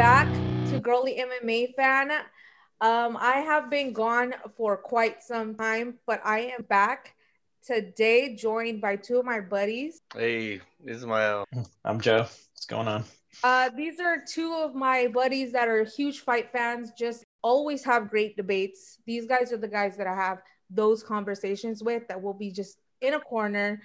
back to Girly MMA Fan. Um, I have been gone for quite some time, but I am back today, joined by two of my buddies. Hey, Ismael. I'm Joe. What's going on? Uh, these are two of my buddies that are huge fight fans, just always have great debates. These guys are the guys that I have those conversations with that will be just in a corner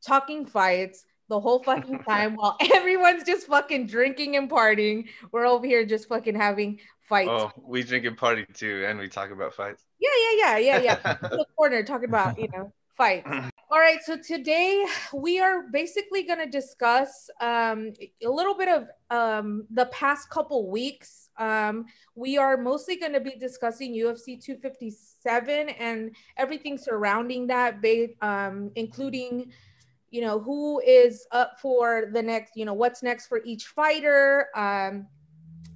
talking fights the whole fucking time while everyone's just fucking drinking and partying. We're over here just fucking having fights. Oh, we drink and party too, and we talk about fights. Yeah, yeah, yeah, yeah, yeah. in the corner talking about, you know, fights. All right, so today we are basically going to discuss um, a little bit of um, the past couple weeks. Um, we are mostly going to be discussing UFC 257 and everything surrounding that, um, including you know who is up for the next you know what's next for each fighter um,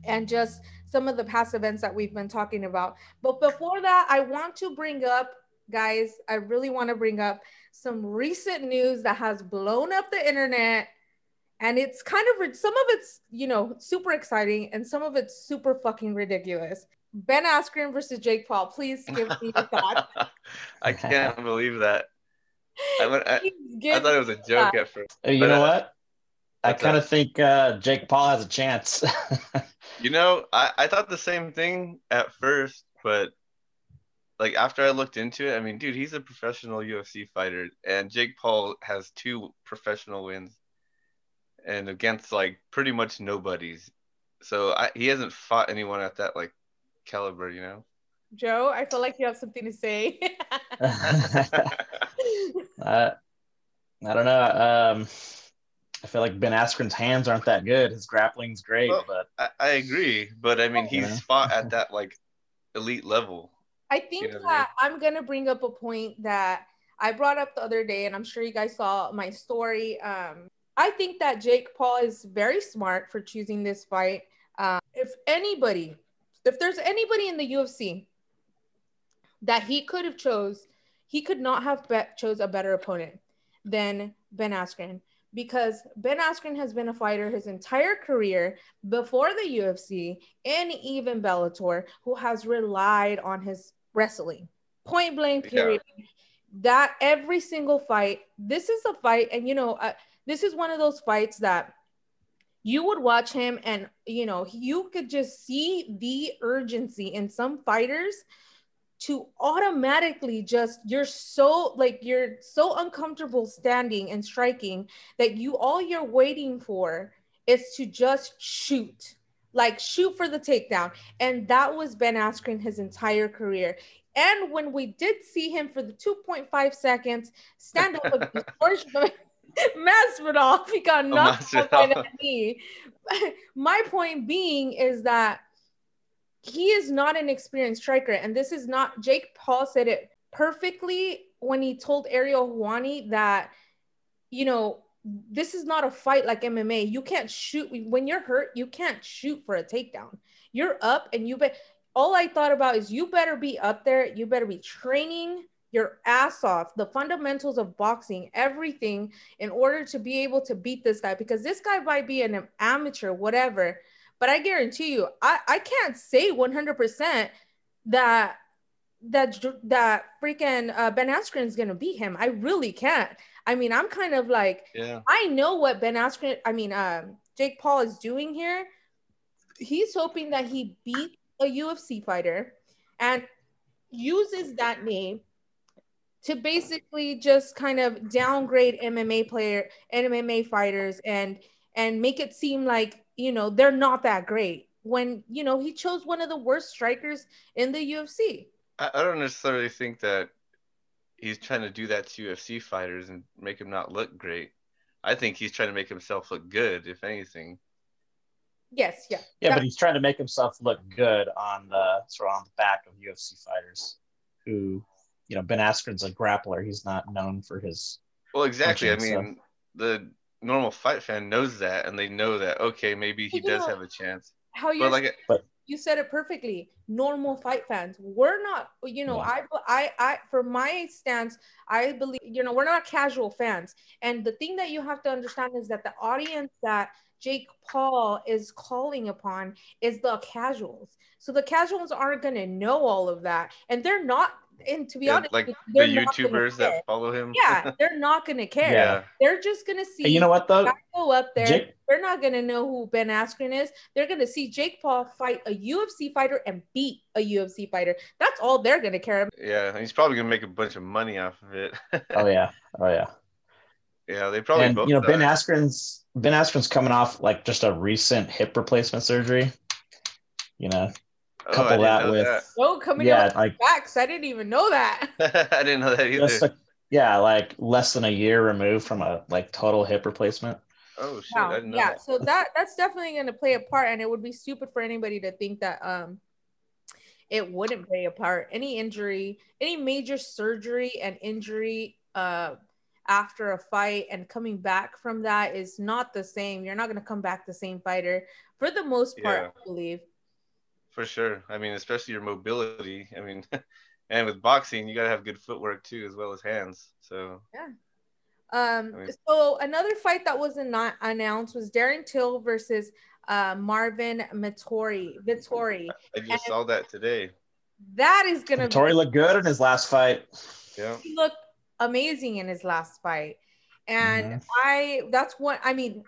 and just some of the past events that we've been talking about. But before that i want to bring up guys i really want to bring up some recent news that has blown up the internet. And it's kind of some of it's you know super exciting and some of it's super fucking ridiculous. Ben askren versus jake paul please give me your thoughts. I can't believe that I, went, I, I, thought it was a joke at first. You know what? I kind of think uh, Jake Paul has a chance. you know, I, I thought the same thing at first, but like after I looked into it, I mean, dude, he's a professional UFC fighter, and Jake Paul has two professional wins, and against like pretty much nobodies. So I, he hasn't fought anyone at that like caliber, you know. Joe, I feel like you have something to say. uh, I don't know. Um, I feel like Ben Askren's hands aren't that good. His grappling's great, well, but I, I, agree. But I mean, he's yeah. fought at that like elite level. I think you know that I am gonna bring up a point that I brought up the other day, and I'm sure you guys saw my story. Um, I think that Jake Paul is very smart for choosing this fight. Um, if anybody, if there's anybody in the UFC that he could have chose he could not have be- chose a better opponent than Ben Askren because Ben Askren has been a fighter his entire career before the UFC and even Bellator, who has relied on his wrestling. Point blank, period. Yeah. That every single fight, this is a fight, and you know, uh, this is one of those fights that you would watch him, and you know, you could just see the urgency in some fighters to automatically just you're so like you're so uncomfortable standing and striking that you all you're waiting for is to just shoot. Like shoot for the takedown. And that was ben askren his entire career. And when we did see him for the 2.5 seconds stand up with George Masvidal, he got oh, knocked out by that knee. My point being is that he is not an experienced striker. And this is not, Jake Paul said it perfectly when he told Ariel Helwani that, you know, this is not a fight like MMA. You can't shoot when you're hurt, you can't shoot for a takedown. You're up and you bet all I thought about is you better be up there, you better be training your ass off, the fundamentals of boxing, everything in order to be able to beat this guy because this guy might be an amateur, whatever, but I guarantee you, I, I can't say 100% that that that freaking uh, Ben Askren is gonna beat him. I really can't. I mean, I'm kind of like, yeah. I know what Ben Askren, I mean, um, Jake Paul is doing here. He's hoping that he beat a UFC fighter and uses that name to basically just kind of downgrade MMA player, MMA fighters, and and make it seem like you know, they're not that great when, you know, he chose one of the worst strikers in the UFC. I, I don't necessarily think that he's trying to do that to UFC fighters and make them not look great. I think he's trying to make himself look good, if anything. Yes, yeah. Yeah, but he's trying to make himself look good on the sort of on the back of UFC fighters who, you know, Ben Askren's a grappler. He's not known for his Well, exactly. I mean, the normal fight fan knows that and they know that okay maybe he does know, have a chance how you like but, you said it perfectly normal fight fans we're not you know yeah. I, I i for my stance i believe you know we're not casual fans and the thing that you have to understand is that the audience that Jake Paul is calling upon is the casuals. So the casuals aren't going to know all of that. And they're not and to be Yeah, honest, like the they're not gonna YouTubers that follow him. yeah, they're not gonna care. Yeah. They're just gonna see And you know what though? guy go up there. Jake- They're not gonna know who Ben Askren is. They're gonna see Jake Paul fight a UFC fighter and beat a UFC fighter. That's all they're gonna care about. Yeah, and he's probably gonna make a bunch of money off of it. Oh yeah, oh yeah. yeah, they probably and both. you know Ben die. Askren's Ben Askren's coming off like just a recent hip replacement surgery. You know, couple I didn't that with Oh, coming yeah, out like backs. I didn't even know that. that. I didn't know that either. just a, yeah, like less than a year removed from a like total hip replacement. oh shit, Wow. I didn't know Yeah, that. so that that's definitely going to play a part, and it would be stupid for anybody to think that um it wouldn't play a part. Any injury, any major surgery and injury uh after a fight and coming back from that is not the same. You're not going to come back the same fighter for the most part, Yeah. I believe. For sure. I mean, especially your mobility. I mean, and with boxing, you gotta have good footwork too, as well as hands. So yeah. Um, I mean- so another fight that was not announced was Darren Till versus uh, Marvin Vettori. Vettori. I just And- saw that today. That is gonna Tori looked good in his last fight. Yeah. he looked amazing in his last fight. And Mhm. I that's what I mean,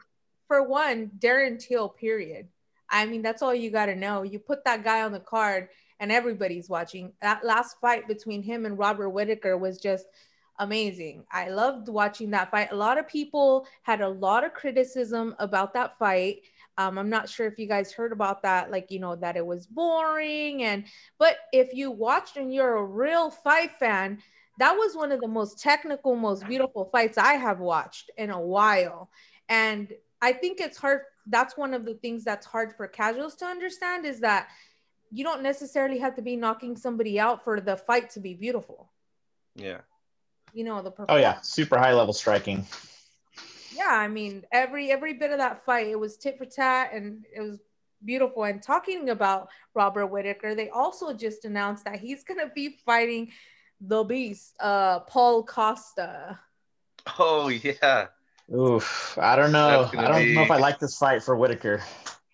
for one, Darren Till, period. I mean, that's all you gotta know. You put that guy on the card and everybody's watching. That last fight between him and Robert Whitaker was just amazing. I loved watching that fight. A lot of people had a lot of criticism about that fight. Um, I'm not sure if you guys heard about that, like you know that it was boring, and but if you watched and you're a real fight fan, that was one of the most technical, most beautiful fights I have watched in a while. And I think it's hard. That's one of the things that's hard for casuals to understand is that you don't necessarily have to be knocking somebody out for the fight to be beautiful. Yeah. You know the Oh yeah, super high level striking. yeah i mean every every bit of that fight it was tit for tat and it was beautiful and talking about robert whitaker they also just announced that he's gonna be fighting the beast uh paul costa Oh yeah. Oof, I don't know. I don't know if I like this fight for Whitaker.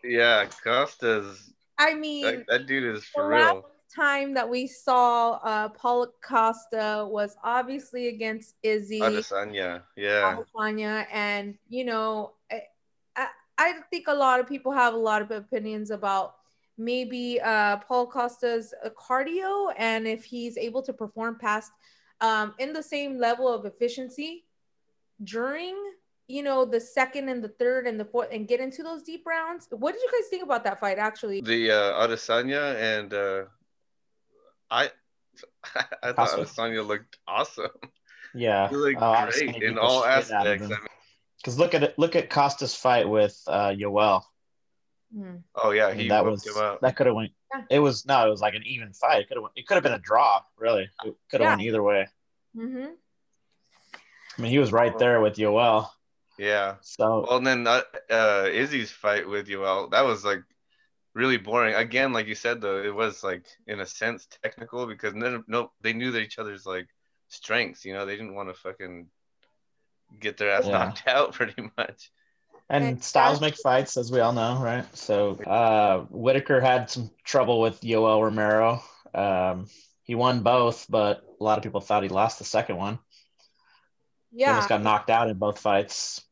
Yeah. Costa's i mean that, that dude is the for last real. time that we saw uh paul costa was obviously against izzy Adesanya. Yeah. Adesanya, and you know, I, I I think a lot of people have a lot of opinions about maybe uh, Paul Costa's uh, cardio and if he's able to perform past um, in the same level of efficiency during you know the second and the third and the fourth and get into those deep rounds. What did you guys think about that fight? Actually, The uh, Adesanya and uh, I. I thought Costa? Adesanya looked awesome. Yeah, He looked Oh, great beat in all shit out of aspects. I mean, because look at it. Look at Costa's fight with uh, Yoel. Hmm. oh yeah, I mean, he that was him up. that could have went. Yeah. It was no, it was like an even fight. It could have it could have been a draw. Really, it could have Yeah. went either way. hmm I mean, he was right there with Yoel. Yeah. So Well, and then uh, uh, Izzy's fight with Yoel, that was like really boring. Again, like you said though, it was like in a sense technical because no, no they knew that each other's like strengths. You know, they didn't want to fucking get their ass Yeah. knocked out pretty much. and styles make fights, as we all know, right? So uh, Whitaker had some trouble with Yoel Romero. Um, he won both, but a lot of people thought he lost the second one. He Yeah, almost got knocked out in both fights.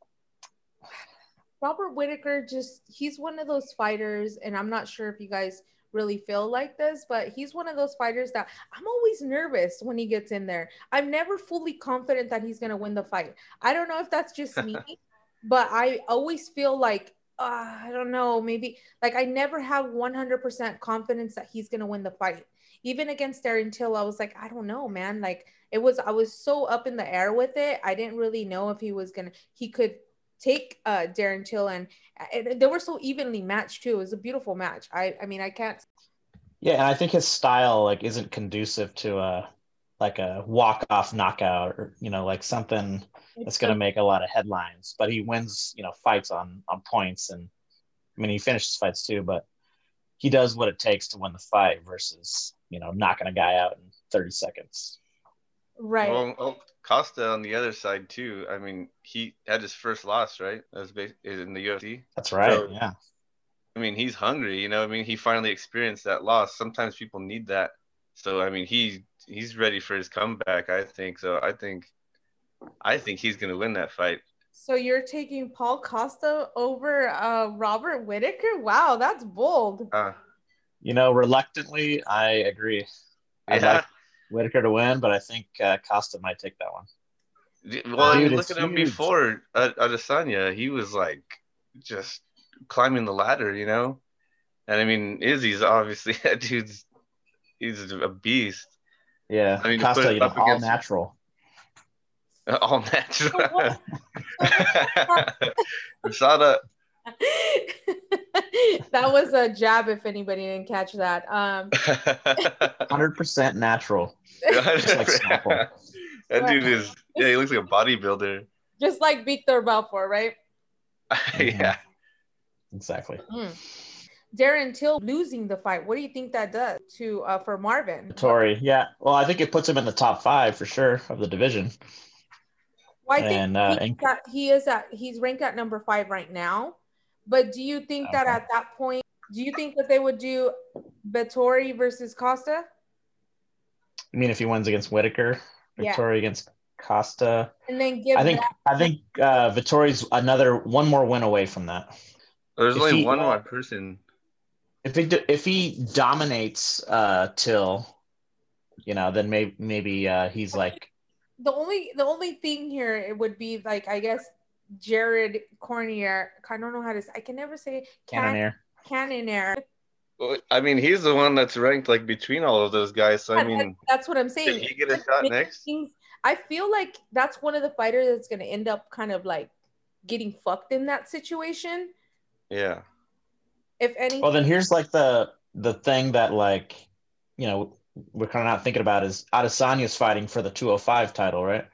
Robert Whitaker just he's one of those fighters, and I'm not sure if you guys really feel like this, but he's one of those fighters that I'm always nervous when he gets in there. I'm never fully confident that he's gonna win the fight. I don't know if that's just me, but I always feel like uh, I don't know, maybe like I never have 100% confidence that he's gonna win the fight. Even against Darren Till, I was like, I don't know, man. Like it was, I was so up in the air with it. I didn't really know if he was gonna, he could take uh Darren Till and, and they were so evenly matched too. It was a beautiful match. I I mean I can't Yeah, and I think his style like isn't conducive to a like a walk off knockout or you know like something that's going to make a lot of headlines. But he wins you know fights on on points, and I mean he finishes fights too, but he does what it takes to win the fight versus you know knocking a guy out in thirty seconds. Right. Well, oh, Costa on the other side too. I mean, he had his first loss, right? As ba- in the UFC. That's right. So- yeah. I mean, he's hungry. You know, I mean, he finally experienced that loss. Sometimes people need that. So I mean, he he's ready for his comeback. I think so. I think, I think he's gonna win that fight. So you're taking Paul Costa over uh, Robert Whitaker? Wow, that's bold. Uh, You know, reluctantly, I agree. I'd yeah. like Whitaker to win, but I think uh, Costa might take that one. D- Well, I mean, Dude, look at him before at Adesanya. He was like just climbing the ladder, you know. And I mean, Izzy's obviously that dude's he's a beast, Yeah, I mean, Costa, you know, up all against- natural. all natural. what- Sada, that was a jab if anybody didn't catch that. Um, Hundred percent natural. Like Snapple. that dude is yeah, he looks like a bodybuilder. just like Victor Belfort, right? yeah. Exactly. Mm. Darren Till losing the fight. What do you think that does to uh, for Marvin? Tory, yeah. Well, I think it puts him in the top five for sure of the division. Well, I think And, uh, he, and- that he is at he's ranked at number five right now. But do you think that at that point, do you think that they would do Vettori versus Costa? I mean, if he wins against Whitaker, Yeah. Against Costa, And then give I think that I think uh, Vettori's another one more win away from that. There's If only he- one more person. If he do- if he dominates uh, Till, you know, then maybe maybe uh, he's like the only the only thing here it would be like I guess Jared Cornier. I don't know how to. say I can never say can, Cannoneer. Cannonair. Well, I mean, he's the one that's ranked like between all of those guys. So I mean, That's what I'm did saying. he get a shot next? Things- I feel like that's one of the fighters that's going to end up kind of like getting fucked in that situation. Yeah. If any, Well, then here's like the the thing that like you know we're kind of not thinking about is Adesanya's fighting for the 205 title, right?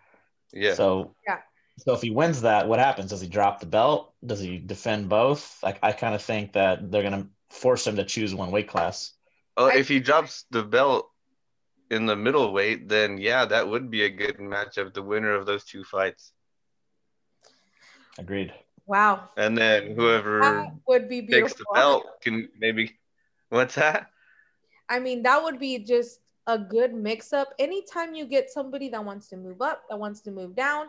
Yeah. So Yeah. So if he wins that, what happens? Does he drop the belt? Does he defend both? Like I kind of think that they're gonna force him to choose one weight class. Oh, if he drops the belt in the middleweight, then yeah, that would be a good matchup. The winner of those two fights, Agreed. wow, and then whoever that would be takes the belt can maybe. What's that? I mean, that would be just a good mix up. Anytime you get somebody that wants to move up, that wants to move down,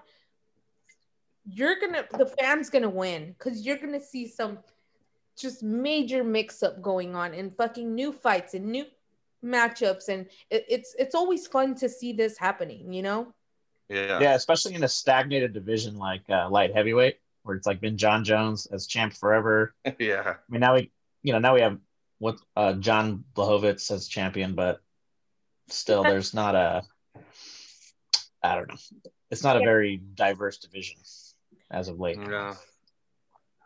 you're gonna the fans gonna win because you're gonna see some just major mix up going on and fucking new fights and new matchups and it, it's it's always fun to see this happening you know Yeah. Yeah, especially in a stagnated division like uh, light heavyweight, where it's like been Jon Jones as champ forever. Yeah. I mean, now we, you know, now we have what uh, John Blachowicz as champion, but still, there's not a, I don't know, it's not a very diverse division as of late. Yeah.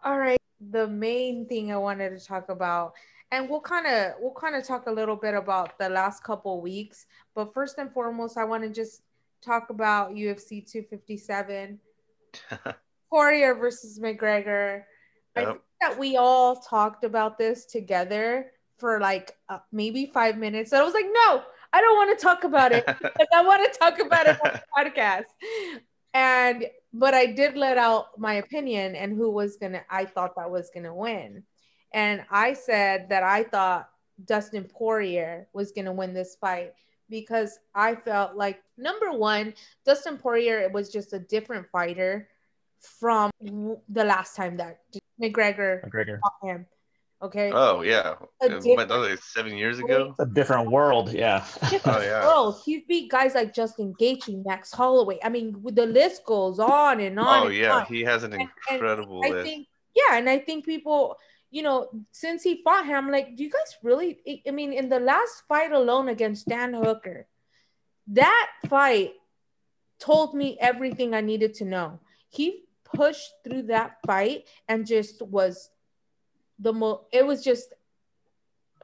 All right. The main thing I wanted to talk about, and we'll kind of we'll kind of talk a little bit about the last couple weeks, but first and foremost, I want to just talk about UFC 257, Poirier versus McGregor. I think that we all talked about this together for like uh, maybe five minutes, and I was like, no, I don't want to talk about it because I want to talk about it on the podcast. And but I did let out my opinion and who was gonna I thought that was gonna win. And I said that I thought Dustin Poirier was gonna win this fight because I felt like number one, Dustin Poirier was just a different fighter from the last time that McGregor McGregor. fought him. Okay. Oh yeah. A What, like seven years ago. It's a different world, yeah. Oh yeah. Bro, oh, he beat guys like Justin Gaethje, Max Holloway. I mean, the list goes on and on. Oh and yeah. on. He has an And- and incredible I list. think, yeah, and I think people, you know, since he fought him, I'm like, do you guys really? I- I mean, in the last fight alone against Dan Hooker, that fight told me everything I needed to know. He pushed through that fight and just was the most. It was just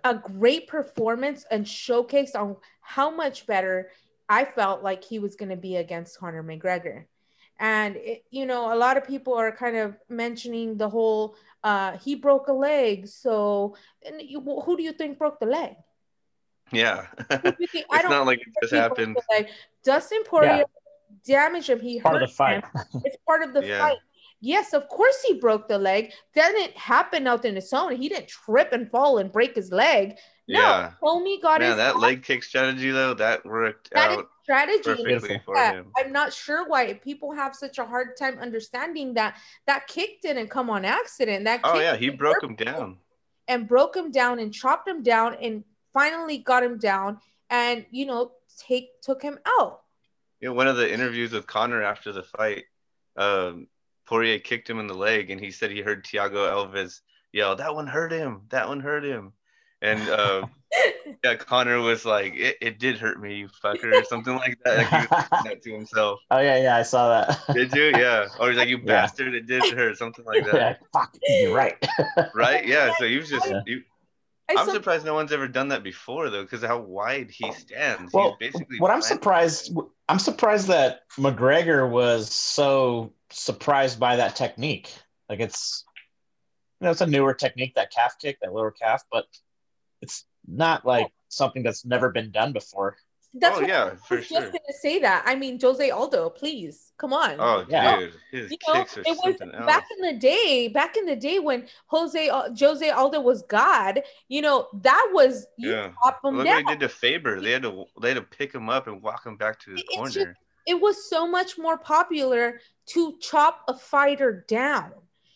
a great performance and showcased on how much better I felt like he was going to be against Conor McGregor. And it, you know, a lot of people are kind of mentioning the whole uh, he broke a leg. So, and you, who do you think broke the leg? Yeah. Who do you think- it's not like it just happened. the. Dustin Poirier damaged him. He Part hurt of the fight. him. It's part of the Yeah. fight. Yes, of course he broke the leg. Didn't happen out in his own. He didn't trip and fall and break his leg. No, Yeah. homie got Man, his that leg kick strategy though, that worked That is out strategy. perfectly for Yeah, him. I'm not sure why people have such a hard time understanding that that kick didn't come on accident. That Oh yeah, he broke him down. and broke him down and chopped him down and finally got him down and you know take took him out. You know, one of the interviews with Connor after the fight, um, Poirier kicked him in the leg, and he said he heard Thiago Alves yell, "That one hurt him! That one hurt him!" And uh, yeah, Connor was like, it, "It did hurt me, you fucker," or something like that. Like he was that to himself. oh yeah, yeah, I saw that. Did you? Yeah. Or he's like, "You Yeah. bastard! It did hurt," something like that. yeah, fuck, you're right. Right? Yeah. So he was just. Yeah. he- I I'm surprised no one's ever done that before, though, because how wide he stands. well, He's basically what I'm planted. surprised, I'm surprised that McGregor was so surprised by that technique. Like it's, you know, it's a newer technique, that calf kick, that lower calf, but it's not like something that's never been done before. That's Oh what yeah, I for was sure. just gonna say that. I mean, Jose Aldo, please come on. Oh, Yeah. dude, his you know, kicks are it was something else. back in the day. Back in the day when Jose uh, Jose Aldo was God, you know that was you Yeah. chop him Look down. what he did to Faber. They had to they had to pick him up and walk him back to his It's corner. just- It was so much more popular to chop a fighter down.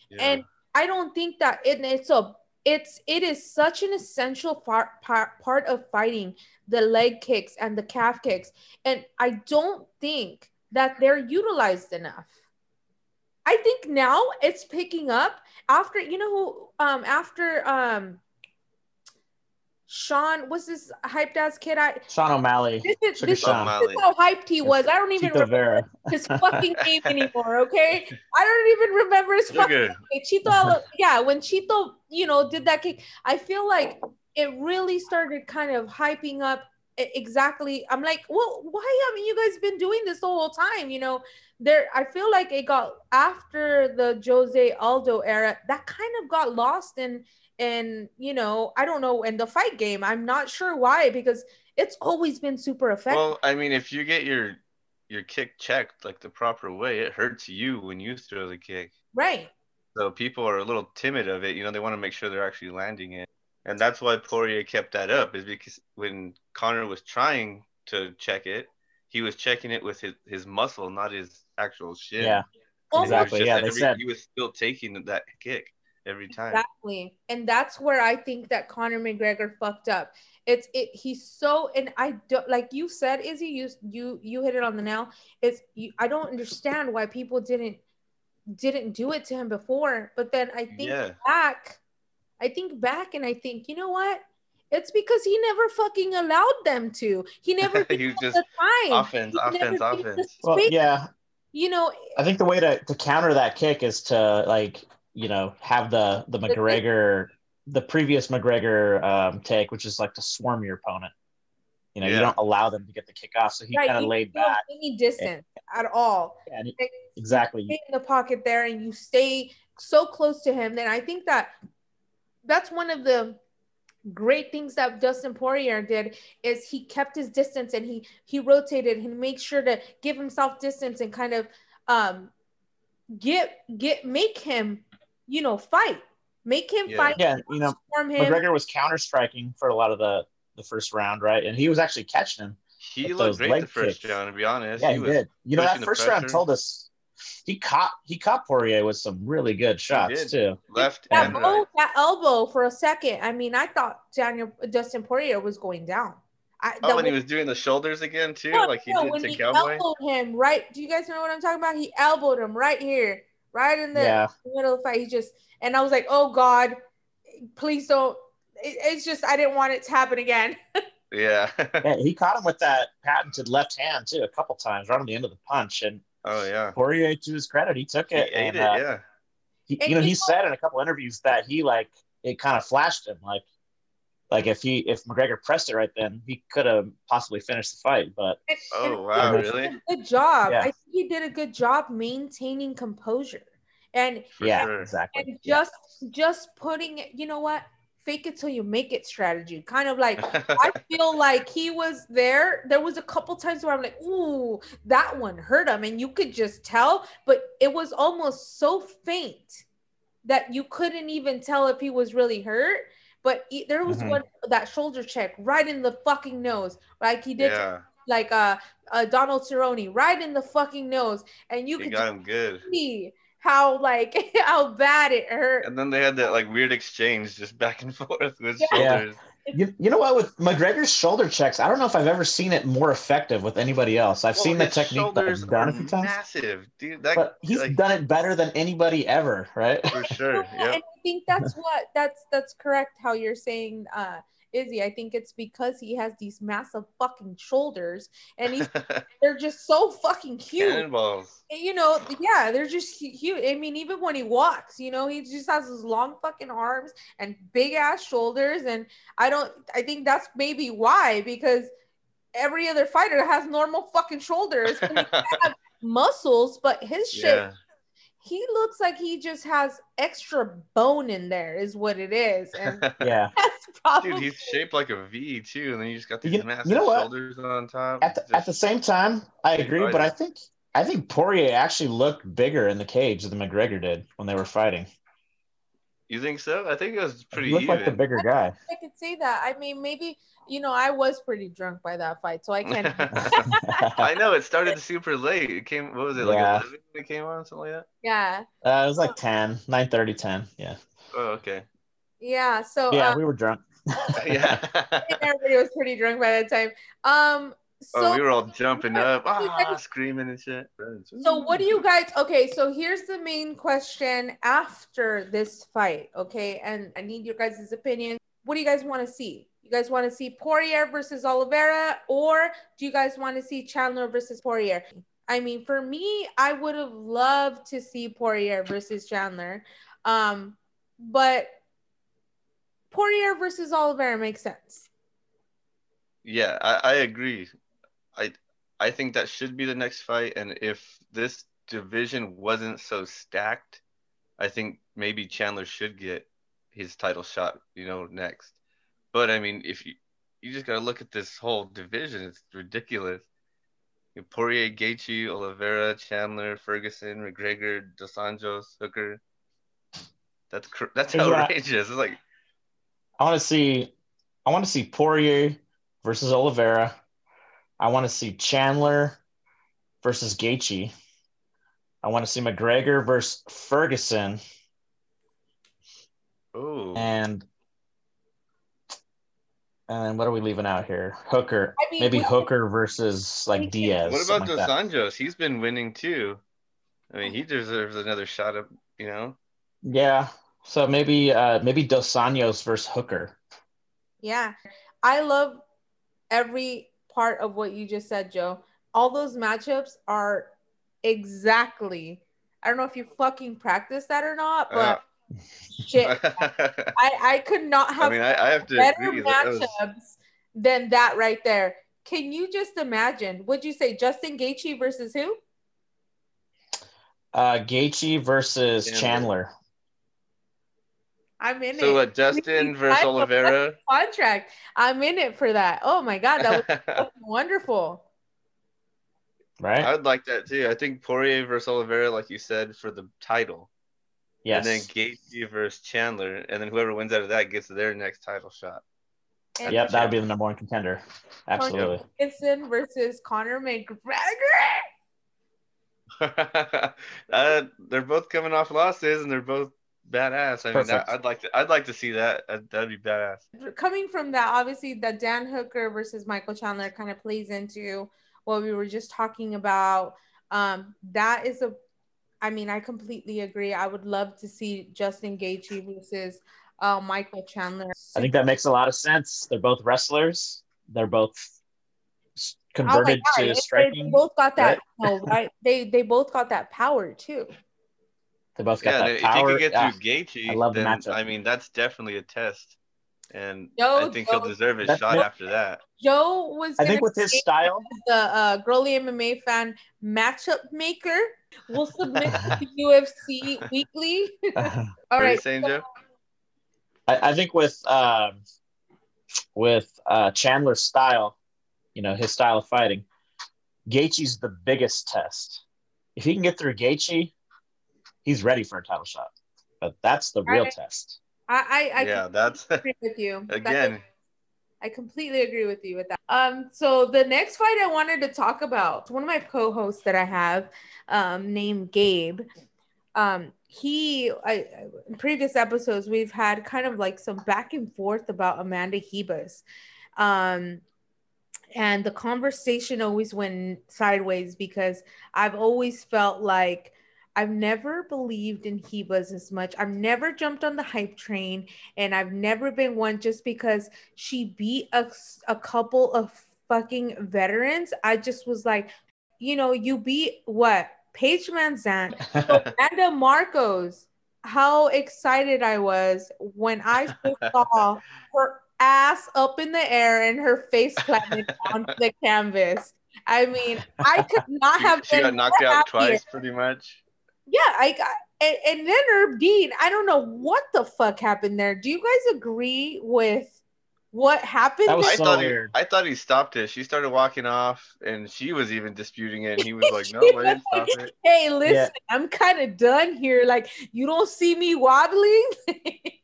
yeah. and I don't think that it, it's a it's it is such an essential part, part part of fighting the leg kicks and the calf kicks and I don't think that they're utilized enough. I think now it's picking up after you know who um after um Sean what's this hyped ass kid I Sean O'Malley, this is, Sugar this, Sean. this is how hyped he was. I don't even Chito remember Vera. his fucking name anymore, okay? I don't even remember his Look fucking at Okay, Chito, yeah, when Chito, you know, did that kick, I feel like it really started kind of hyping up exactly. I'm like, well, why haven't you guys been doing this the whole time? You know, there, I feel like it got after the Jose Aldo era, that kind of got lost in, in, you know, I don't know, in the fight game. I'm not sure why, because it's always been super effective. well, I mean, if you get your your kick checked like the proper way, it hurts you when you throw the kick. right. So people are a little timid of it. You know, they want to make sure they're actually landing it, and that's why Poirier kept that up. Is because when Connor was trying to check it, he was checking it with his, his muscle, not his actual shin. Yeah, Almost It was exactly. just Yeah, they said he was still taking that kick every time. Exactly. And that's where I think that Conor McGregor fucked up. It's it he's so and I don't like you said, Izzy, you you you hit it on the nail. It's you, I don't understand why people didn't didn't do it to him before. But then I think Yeah. back, I think back and I think, you know what? It's because he never fucking allowed them to. He never He was just the time. offense, He offense, offense. Well, yeah, You know, I think the way to, to counter that kick is to like you know have the the McGregor the previous McGregor um, take, which is like to swarm your opponent. You know, you don't allow them to get the kick off, so he right, kind of laid back. any distance at all. And he- Like, exactly. stay in the pocket there and you stay so close to him, then I think that that's one of the great things that Dustin Poirier did is he kept his distance and he he rotated and made sure to give himself distance and kind of um get get make him you know fight make him Yeah. fight Yeah, you know, form him McGregor was counter striking for a lot of the the first round, right? And he was actually catching him. He With looked great leg the first kicks. round, to be honest. Yeah, he, was, did. You know, that first round told us he caught he caught Poirier with some really good shots too. left that, and bow- right. that elbow for a second I mean I thought Daniel Dustin Poirier was going down I, Oh, the when he was doing the shoulders again too, No, like he no, did when to he Cowboy. elbowed him right. Do you guys know what I'm talking about? He elbowed him right here, right in the Yeah. middle of the fight. He just and I was like, oh God, please don't. It, it's just I didn't want it to happen again. Yeah. Yeah, he caught him with that patented left hand too a couple times, right on the end of the punch. And oh yeah. Poirier, to his credit, he took it. He it. ate and, it. uh, yeah. he, And you know, you he said in a couple interviews that he like it kind of flashed him, like like if he if McGregor pressed it right then, he could have possibly finished the fight. But And- Oh, and wow, he did really? a Good job. Yeah. I think he did a good job maintaining composure and For yeah, sure. exactly. and Yeah. just just putting it. You know what? fake it till you make it strategy. Kind of like I feel like he was there. There was a couple times where I'm like, ooh, that one hurt him, and you could just tell, but it was almost so faint that you couldn't even tell if he was really hurt. But he, there was Mhm. one that shoulder check right in the fucking nose, like he did, yeah, like uh, uh Donald Cerrone, right in the fucking nose, and you he could got him good. see how like how bad it hurt. And then they had that like weird exchange just back and forth with. Yeah. shoulders. You, you know what? With McGregor's shoulder checks, I don't know if I've ever seen it more effective with anybody else. I've Well, seen the his technique shoulders that's done a few times, massive, dude. That but he's like, done it better than anybody ever, right? for sure. Yeah. And I think that's what that's that's correct how you're saying uh Izzy. I think it's because he has these massive fucking shoulders and he's they're just so fucking huge. Cannonballs. You know, yeah, they're just hu- huge. I mean, even when he walks, you know, he just has his long fucking arms and big ass shoulders. And I don't I think that's maybe why, because every other fighter has normal fucking shoulders. And he can have muscles, but his shit Yeah. He looks like he just has extra bone in there is what it is and Yeah. that's probably Dude, he's shaped like a V too, and then you just got these You- you know what? shoulders on top. At the, Just- at the same time, I agree, but. I think I think Poirier actually looked bigger in the cage than McGregor did when they were fighting. you think so? I think it was pretty He looked even. like the bigger guy. i could see that i mean maybe you know i was pretty drunk by that fight so i can't I know it started super late. It came. What was it like? Yeah. 11 it came on, something like that. yeah Uh, it was like 10, 9 30, 10. Yeah. Oh, okay. yeah so Yeah, uh, we were drunk. Yeah. everybody was pretty drunk by that time um so oh, we were all jumping up, you ah, guys- screaming and shit. So what do you guys okay, so here's the main question after this fight, okay? And I need your guys' opinion. What do you guys want to see? You guys want to see Poirier versus Oliveira or do you guys want to see Chandler versus Poirier? I mean, for me, I would have loved to see Poirier versus Chandler. Um, but Poirier versus Oliveira makes sense. Yeah, I, I agree. I I think that should be the next fight, and if this division wasn't so stacked, I think maybe Chandler should get his title shot, you know, next. But I mean, if you you just gotta look at this whole division, it's ridiculous. You know, Poirier, Gaethje, Oliveira, Chandler, Ferguson, McGregor, Dos Anjos, Hooker. That's cr- that's Yeah. outrageous. It's like I want to see I want to see Poirier versus Oliveira. I want to see Chandler versus Gaethje. I want to see McGregor versus Ferguson oh and and what are we leaving out here? Hooker. I mean, Maybe would- Hooker versus like What Diaz. What about like Dos that. Anjos? He's been winning too. I mean, he deserves another shot up. You know, Yeah. So maybe uh maybe Dos Anjos versus Hooker. Yeah. I love every part of what you just said, Joe. All those matchups are exactly. I don't know if you fucking practice that or not, but shit, I I I could not have I mean, I, I have to better agree. That was, matchups than that right there. Can you just imagine? Would you say Justin Gaethje versus who? Uh Gaethje versus Chandler. Chandler. I'm in it. so it. what? Justin versus I- Oliveira. Contract. I'm in it for that. Oh my god, that was wonderful. Right? I would like that too. I think Poirier versus Oliveira, like you said, for the title, yes. and then Gaethje versus Chandler, and then whoever wins out of that gets their next title shot. And Yep, that would be the number one contender. Absolutely. Gibson versus Conor McGregor. uh, they're both coming off losses, and they're both badass. I mean, Perfect. I, I'd like to. I'd like to see that. That'd be badass. Coming from that, obviously, the Dan Hooker versus Michael Chandler kind of plays into what we were just talking about. Um, that is a, I mean, I completely agree. I would love to see Justin Gaethje versus uh, Michael Chandler. I think that makes a lot of sense. They're both wrestlers. They're both s- Oh my converted God, to they- They striking. both got that, no, right? They they both got that power too. They both got Yeah, that if power. you could get Yeah. through Gaethje, I love the then matchup. I mean that's definitely a test, and Joe, I think he'll deserve his That's shot what- after that. Joe was. I think with his style, the uh, girly MMA fan matchup maker. We'll submit to UFC weekly. All What right. saying, so Joe? I, I think with um, with uh, Chandler's style, you know, his style of fighting, Gaethje's the biggest test. If he can get through Gaethje, he's ready for a title shot. But that's the real I- test. I, I, I yeah, that's agree with you. again. I completely agree with you with that. Um, so the next fight I wanted to talk about, one of my co-hosts that I have, um, named Gabe. Um, he, I, in previous episodes, we've had kind of like some back and forth about Amanda Ribas. Um, and the conversation always went sideways because I've always felt like I've never believed in Ribas as much. I've never jumped on the hype train, and I've never been one just because she beat a, a couple of fucking veterans. I just was like, you know, you beat what? Paige VanZant, Amanda Markos. How excited I was when I saw her ass up in the air and her face planted on the canvas. I mean, I could not have she been got knocked out happier. twice, pretty much. Yeah, I got and, and then Herb Dean. I don't know what the fuck happened there. Do you guys agree with what happened? That was there? I so thought weird. he, I thought he stopped it. She started walking off, and she was even disputing it. And he was like, "No, I didn't stop it." hey, listen, Yeah. I'm kind of done here. Like, you don't see me waddling.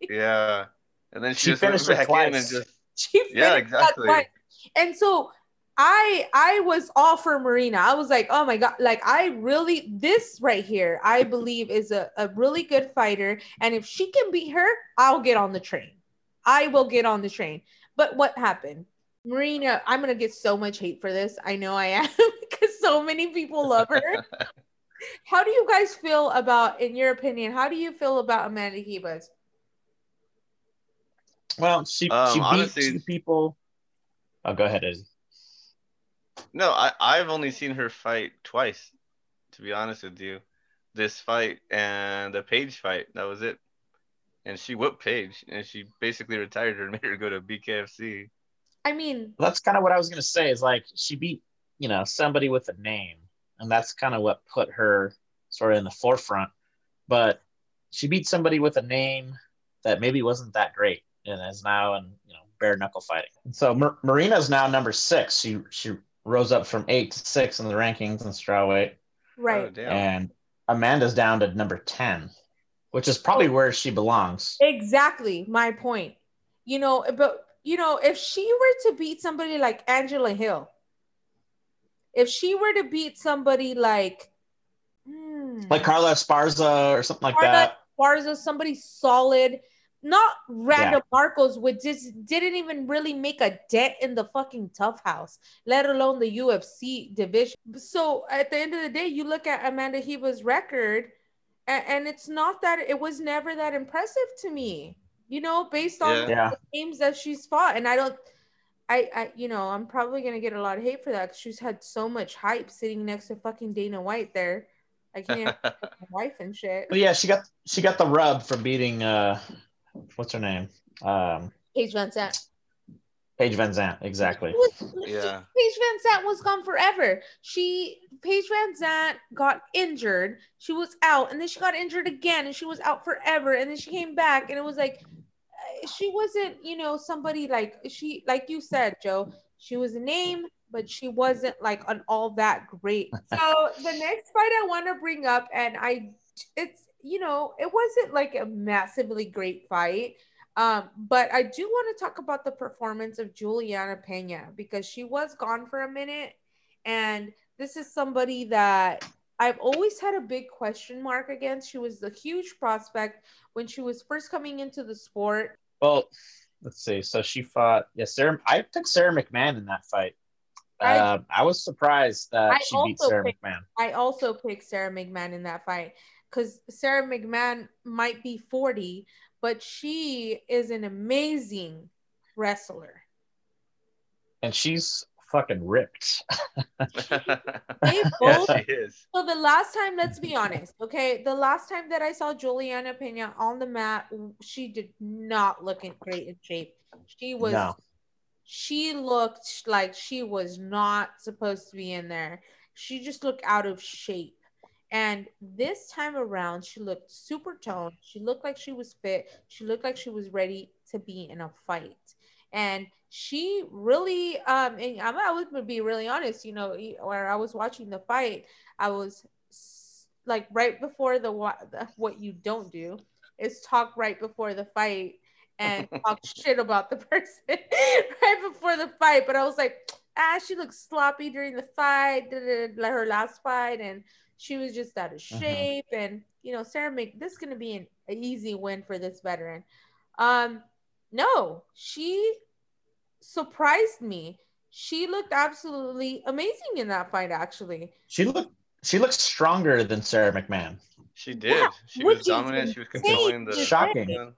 Yeah, and then she, She just finished it back in and twice. just she Yeah, finished that exactly. And so I I was all for Marina. I was like, oh my god, like I really this right here, I believe is a, a really good fighter. And if she can beat her, I'll get on the train. I will get on the train. But what happened? Marina, I'm gonna get so much hate for this. I know I am because so many people love her. how do you guys feel about, in your opinion, how do you feel about Amanda Ribas? Well, she Um, she beat honestly- two people. Oh, go ahead, Izzy. No. I I've only seen her fight twice, to be honest with you. This fight and the Paige fight. That was it. And she whooped Paige, and she basically retired her and made her go to BKFC. I mean, That's kind of what I was gonna say. Is like she beat you know somebody with a name, and that's kind of what put her sort of in the forefront. But she beat somebody with a name that maybe wasn't that great, and is now in you know bare knuckle fighting. And so Mar- Marina's now number six. She she rose up from eight to six in the rankings in strawweight, right. Oh, and Amanda's down to number ten, which is probably where she belongs. Exactly my point. You know, but you know, if she were to beat somebody like Angela Hill, if she were to beat somebody like, hmm, Like Carla Esparza or something like Carla that. Esparza, somebody solid, not Randa Markos, which just didn't even really make a dent in the fucking tough house, let alone the UFC division. So at the end of the day, you look at Amanda Heba's record, and, and it's not that it was never that impressive to me, you know, based on Yeah. Yeah. the games that she's fought. And I don't, I, I, you know, I'm probably gonna get a lot of hate for that because she's had so much hype sitting next to fucking Dana White there. I can't wife and shit. But yeah, she got she got the rub from beating uh what's her name? Um Paige VanZant. Paige VanZant, exactly. Yeah. Paige VanZant was gone forever. She Paige VanZant got injured. She was out, and then she got injured again, and she was out forever. And then she came back, and it was like uh, she wasn't, you know, somebody like she, like you said, Joe. She was a name, but she wasn't like an all that great. So the next fight I want to bring up, and I, it's you know, it wasn't like a massively great fight. Um, but I do want to talk about the performance of Juliana Pena because she was gone for a minute. And this is somebody that I've always had a big question mark against. She was a huge prospect when she was first coming into the sport. Well, let's see. So she fought yeah, Sarah I took Sarah McMann in that fight. I- Uh, I was surprised that I she beat Sarah picked- McMann. I also picked Sarah McMann in that fight because Sarah McMann might be 40, but she is an amazing wrestler. And she's fucking ripped. They yeah, both she is. So the last time, let's be honest, okay, the last time that I saw Juliana Pena on the mat, she did not look in great in shape. She was, No. she looked like she was not supposed to be in there. She just looked out of shape. And this time around, she looked super toned. She looked like she was fit. She looked like she was ready to be in a fight. And she really, um, and I'm, I would be really honest, you know, where I was watching the fight, I was like right before the what you don't do is talk right before the fight and talk shit about the person right before the fight. But I was like, ah, she looked sloppy during the fight, like her last fight, and she was just out of uh-huh. shape. Uh-huh. And you know, Sarah Mc, this is gonna be an, an easy win for this veteran. Um, no, she surprised me. She looked absolutely amazing in that fight. Actually, she looked she looked stronger than Sarah McMann. She did. Yeah, she was dominant. She was controlling the shocking.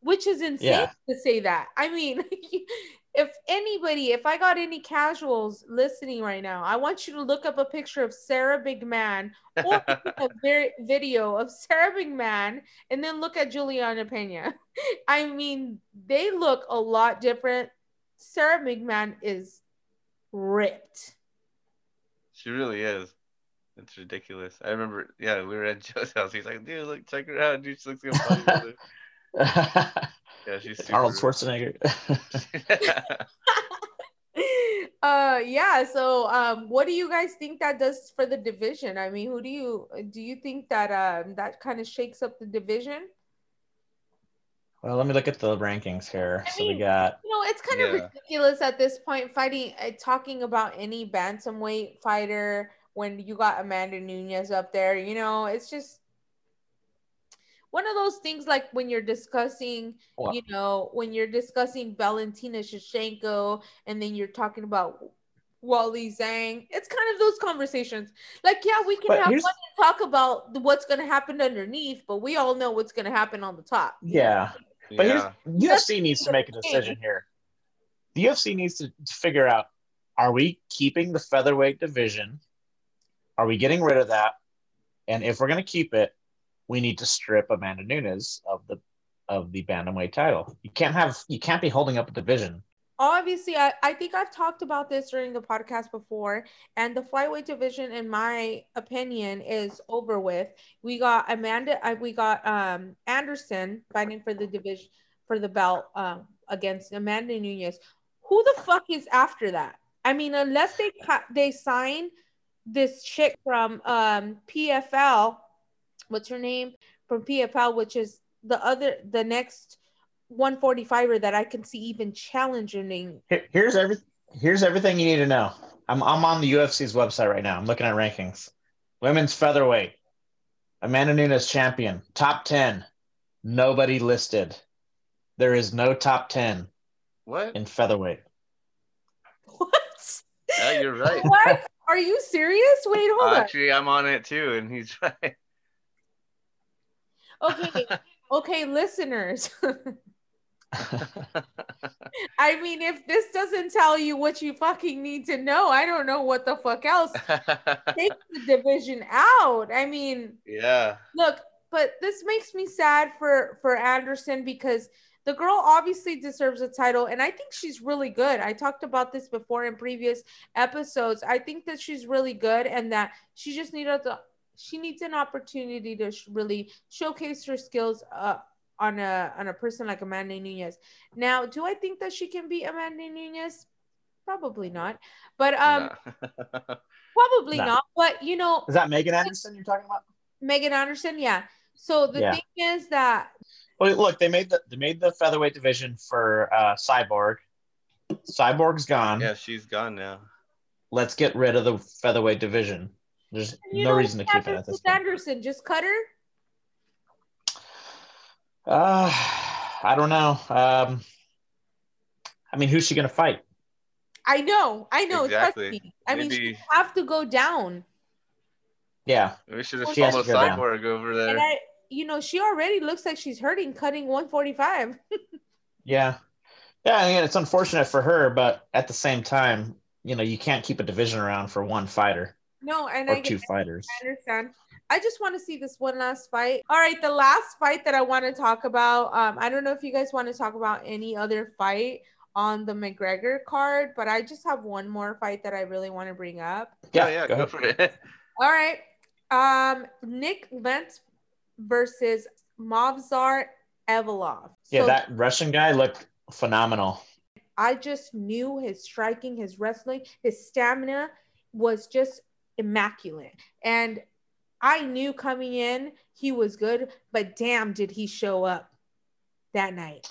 Which is insane yeah. to say that. I mean, if anybody, if I got any casuals listening right now, I want you to look up a picture of Sarah McMann or a video of Sarah McMann and then look at Juliana Pena. I mean, they look a lot different. Sarah McMann is ripped. She really is. It's ridiculous. I remember, yeah, we were at Joe's house. He's like, dude, look, check her out. Dude, she looks like a funny Yeah, she's super Arnold Schwarzenegger. uh yeah, so um what do you guys think that does for the division? I mean, who do you do you think that um that kind of shakes up the division? Well, let me look at the rankings here. I so mean, we got. You know, it's kind yeah. of ridiculous at this point fighting, uh, talking about any bantamweight fighter when you got Amanda Nunes up there. You know, it's just one of those things like when you're discussing, oh, wow. you know, when you're discussing Valentina Shevchenko and then you're talking about Weili Zhang. It's kind of those conversations. Like, yeah, we can but have fun and talk about what's going to happen underneath, but we all know what's going to happen on the top. Yeah. But yeah. UFC needs to make a decision here. The UFC needs to figure out are we keeping the featherweight division are we getting rid of that? And if we're going to keep it, we need to strip Amanda Nunes of the of the bantamweight title. You can't have you can't be holding up a division. Obviously, I, I think I've talked about this during the podcast before, and the flyweight division, in my opinion, is over with. We got Amanda, uh, we got um Anderson fighting for the division for the belt um, against Amanda Nunes. Who the fuck is after that? I mean, unless they they sign this chick from um, PFL. What's her name from PFL? Which is the other, the next 145er that I can see even challenging. here's every here's everything you need to know. I'm I'm on the UFC's website right now. I'm looking at rankings. Women's featherweight. Amanda Nunes champion. Top 10. Nobody listed. There is no top 10. What? In featherweight. What? Yeah, you're right. What? Are you serious? Wait, hold Actually, on. Actually, I'm on it too, and he's right. Okay, okay, listeners. I mean, if this doesn't tell you what you fucking need to know, I don't know what the fuck else. Take the division out. I mean, yeah. Look, but this makes me sad for for Anderson because the girl obviously deserves a title and i think she's really good i talked about this before in previous episodes i think that she's really good and that she just needed the she needs an opportunity to sh- really showcase her skills uh, on a on a person like Amanda Nunes. Now, do I think that she can beat Amanda Nunes? Probably not. But um probably no. not. But you know Is that Megan Anderson you're talking about? Megan Anderson, yeah. So the yeah. thing is that well, look, they made the they made the featherweight division for uh, Cyborg. Cyborg's gone. Yeah, she's gone now. Let's get rid of the featherweight division. There's you no reason to keep it at this point. Anderson, just cut her. Uh, I don't know. Um, I mean, who's she gonna fight? I know, I know. Exactly. I Maybe. mean, she have to go down. Yeah. We should have followed Cyborg over there. I, you know, she already looks like she's hurting cutting 145. yeah. Yeah, I mean, it's unfortunate for her, but at the same time, you know, you can't keep a division around for one fighter. No, and or I two fighters. I understand. I just want to see this one last fight. All right, the last fight that I want to talk about. Um, I don't know if you guys want to talk about any other fight on the McGregor card, but I just have one more fight that I really want to bring up. Yeah, yeah, go, go for it. All right. Um, Nick Lentz versus Movsar Evloev. Yeah, So that Russian guy looked phenomenal. I just knew his striking, his wrestling, his stamina was just immaculate. And I knew coming in he was good, but damn, did he show up that night.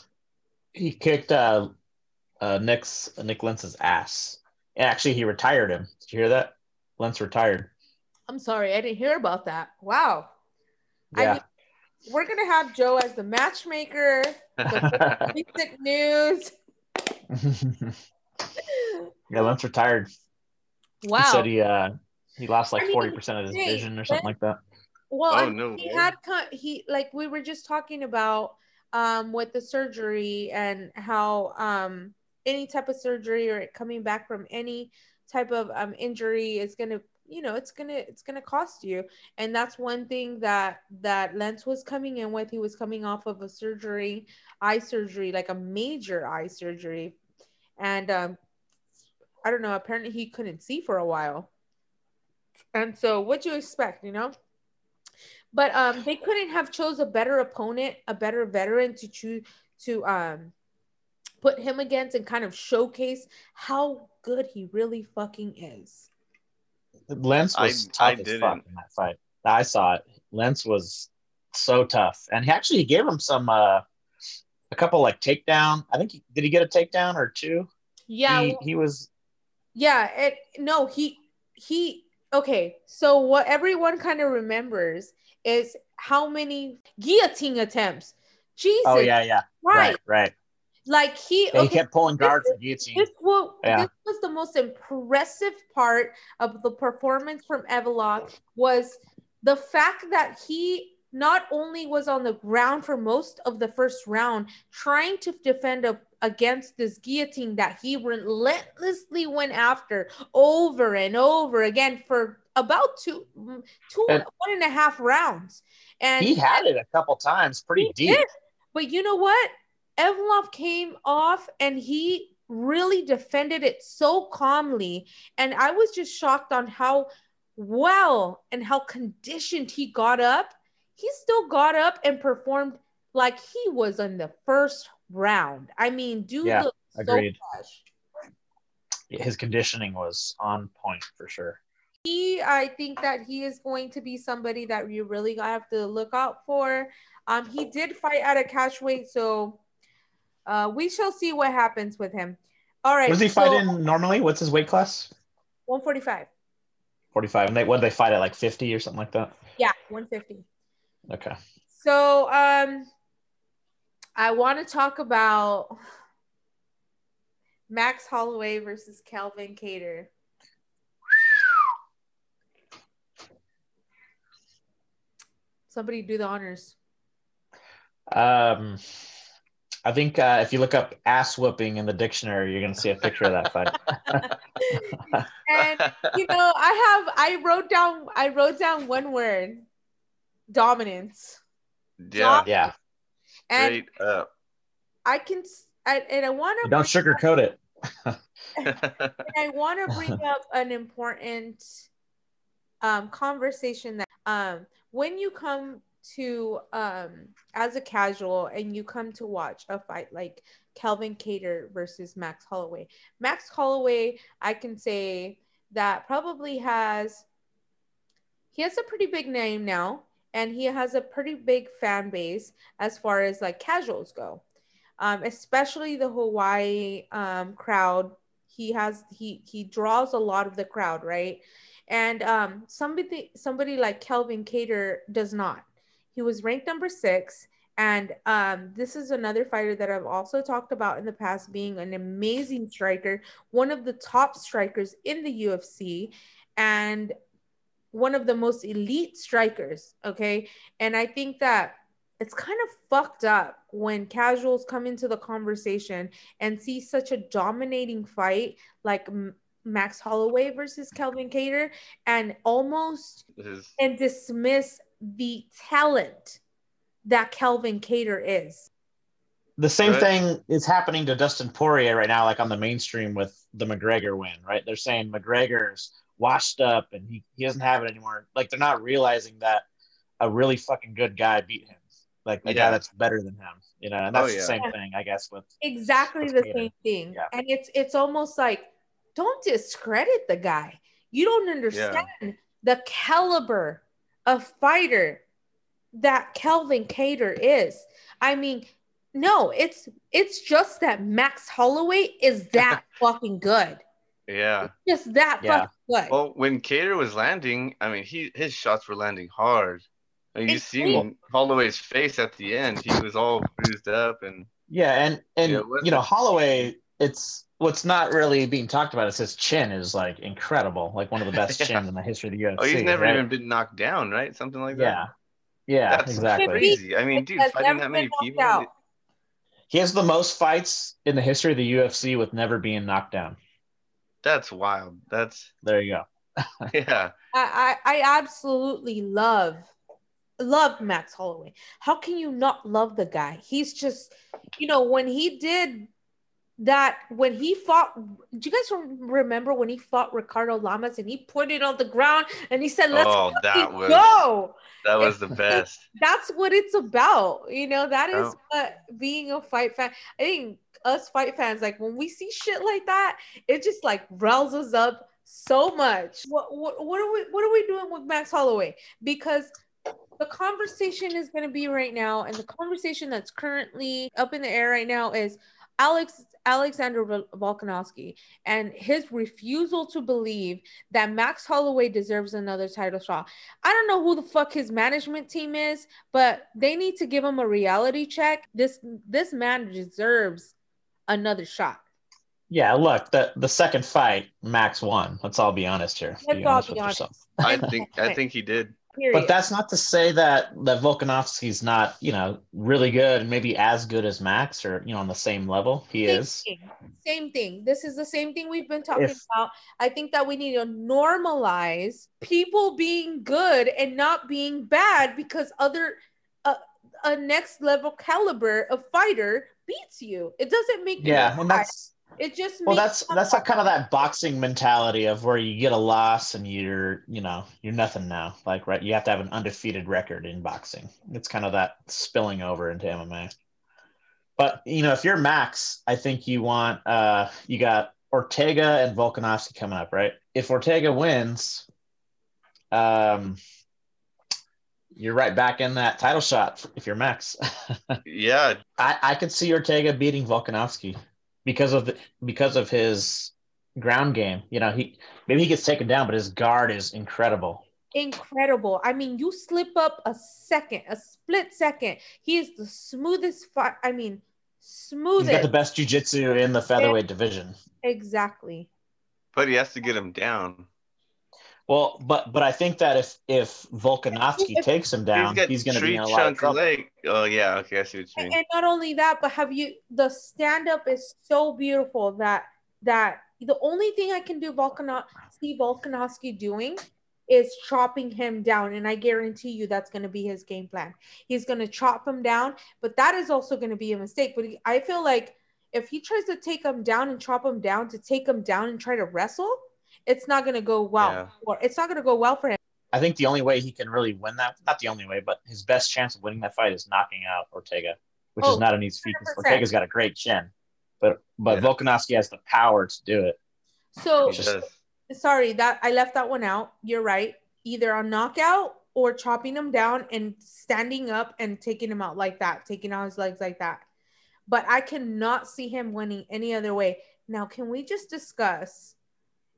He kicked uh, uh Nick's Nick Lentz's ass. And actually, he retired him. Did you hear that? Lentz retired. I'm sorry, I didn't hear about that. Wow. I Yeah. mean, we're gonna have Joe as the matchmaker, the recent news. yeah, Lentz retired. Wow. He said he uh he lost like I mean, forty percent of his hey, vision or something like that. Well, Oh, I mean, no he way. had con- he like we were just talking about um with the surgery and how um any type of surgery or coming back from any type of um injury is gonna you know it's gonna it's gonna cost you and that's one thing that that Lentz was coming in with he was coming off of a surgery eye surgery like a major eye surgery and um I don't know apparently he couldn't see for a while and so what do you expect you know but um they couldn't have chose a better opponent a better veteran to choose to um put him against and kind of showcase how good he really fucking is Lentz was I tough as fuck in that fight. I saw it. Lentz was so tough, and he actually gave him some uh a couple like takedown. I think he, did he get a takedown or two? yeah he, well, he was yeah it no he he okay so what everyone kind of remembers is how many guillotine attempts jesus oh yeah yeah right, right right. like he okay, kept pulling guard for guillotine. This, wa- Yeah. this was the most impressive part of the performance from Evloev was the fact that he not only was on the ground for most of the first round trying to defend a, against this guillotine that he relentlessly went after over and over again for about two two And- one and a half rounds and He had it a couple times, pretty deep. did. But you know what? Evloev came off and he really defended it so calmly. And I was just shocked on how well and how conditioned he got up. He still got up and performed like he was in the first round. I mean, dude Yeah, looked so fresh. His conditioning was on point for sure. he i think that he is going to be somebody that you really have to look out for um he did fight at a catch weight so uh we shall see what happens with him all right does he so fight in normally? What's his weight class? 145 Forty-five. And they what? They fight at like fifty or something like that. yeah 150 Okay. so um i want to talk about max holloway versus calvin Kattar somebody do the honors Um, I think uh, if you look up ass whooping in the dictionary, you're gonna see a picture of that fight. and you know i have i wrote down i wrote down one word dominance yeah, yeah. And up. i can s- I, and i want to Don't sugarcoat it. i want to bring up an important um conversation that um when you come to um as a casual and you come to watch a fight like Calvin Kattar versus Max Holloway. Max Holloway, I can say that probably has he has a pretty big name now and he has a pretty big fan base as far as like casuals go. Um, especially the Hawaii um, crowd. He has he he draws a lot of the crowd, right? And um, somebody somebody like Kelvin Kattar does not. He was ranked number six, and um, this is another fighter that I've also talked about in the past, being an amazing striker, one of the top strikers in the UFC, and one of the most elite strikers. Okay, and I think that it's kind of fucked up when casuals come into the conversation and see such a dominating fight like Max Holloway versus Kelvin Kattar and almost His- and dismiss the talent that Kelvin Kattar is. The same Right. thing is happening to Dustin Poirier right now, like on the mainstream with the McGregor win, right? They're saying McGregor's washed up and he, he doesn't have it anymore. Like they're not realizing that a really fucking good guy beat him. Like the Yeah. guy that's better than him. You know, and Oh, that's the same Yeah. thing, I guess, with exactly With the Vader. same thing Yeah. and it's it's almost like don't discredit the guy you don't understand the caliber of fighter that kelvin Kattar is i mean no it's it's just that max holloway is that fucking good Yeah. just that Yeah. fucking good Well, when Kattar was landing, I mean, he his shots were landing hard. I mean, you It's seen Holloway's face at the end; he was all bruised up, and Yeah, and and Yeah, you know Holloway, it's what's not really being talked about is his chin is like incredible, like one of the best Yeah. chins in the history of the UFC. oh, he's never right? even been knocked down, right? Something like that. yeah, That's exactly. crazy. I mean, dude, fighting that many people. out. He has the most fights in the history of the UFC with never being knocked down. That's wild. That's There you go. yeah. I, I I absolutely love love Max Holloway. How can you not love the guy? He's just, you know, when he did that, when he fought, do you guys remember when he fought Ricardo Lamas and he put it on the ground and he said, "Let's Oh, that was go." that was the best. That's what it's about. You know, that oh. is Oh. what being a fight fan. I think us fight fans, like when we see shit like that, it just like us up so much. What what, what are we what are we doing with Max Holloway? Because the conversation is going to be right now, and the conversation that's currently up in the air right now is Alex Alexander Vol- Volkanovski and his refusal to believe that Max Holloway deserves another title shot. I don't know who the fuck his management team is, but they need to give him a reality check. This this man deserves another shot. Yeah, look, the the second fight, Max won. Let's all be honest here. Let's Be all honest be with honest. yourself. I think I think he did. Period. But that's not to say that that Volkanovski's not, you know, really good and maybe as good as Max or you know on the same level. He same is. Thing. Same thing. This is the same thing we've been talking If- about. I think that we need to normalize people being good and not being bad because other uh, a next level caliber of fighter beats you. It doesn't make you Yeah, and that's it just well, that's that's like kind of that boxing mentality of where you get a loss and you're, you know, you're nothing now. Like, right, you have to have an undefeated record in boxing. It's kind of that spilling over into MMA. But you know, if you're Max, I think you want uh you got Ortega and Volkanovski coming up, right? If Ortega wins, um you're right back in that title shot if you're Max. Yeah, I, I could see Ortega beating Volkanovski because of the because of his ground game. You know, he maybe he gets taken down, but his guard is incredible. incredible. I mean, you slip up a second, a split second. He is the smoothest fight. I mean, He's smoothest. got the best jujitsu in the featherweight division. exactly. but he has to get him down. Well, but but I think that if if Volkanovski takes him down, got he's going to tree be in a lot of trouble. leg. Oh yeah, okay, I see what you And, mean. and not only that, but have you the stand up is so beautiful that that the only thing I can do Volkanov see Volkanovski doing is chopping him down, and I guarantee you that's going to be his game plan. He's going to chop him down, but that is also going to be a mistake. But he, I feel like if he tries to take him down and chop him down to take him down and try to wrestle, it's not going to go well. Yeah. Or it's not going to go well for him. I think the only way he can really win that, not the only way, but his best chance of winning that fight is knocking out Ortega, which Oh, is not an easy feat. 'cause 100%. Ortega's got a great chin, but but Yeah. Volkanovski has the power to do it. So He does. sorry that I left that one out. You're right. Either on knockout or chopping him down and standing up and taking him out like that, taking out his legs like that. But I cannot see him winning any other way. Now, can we just discuss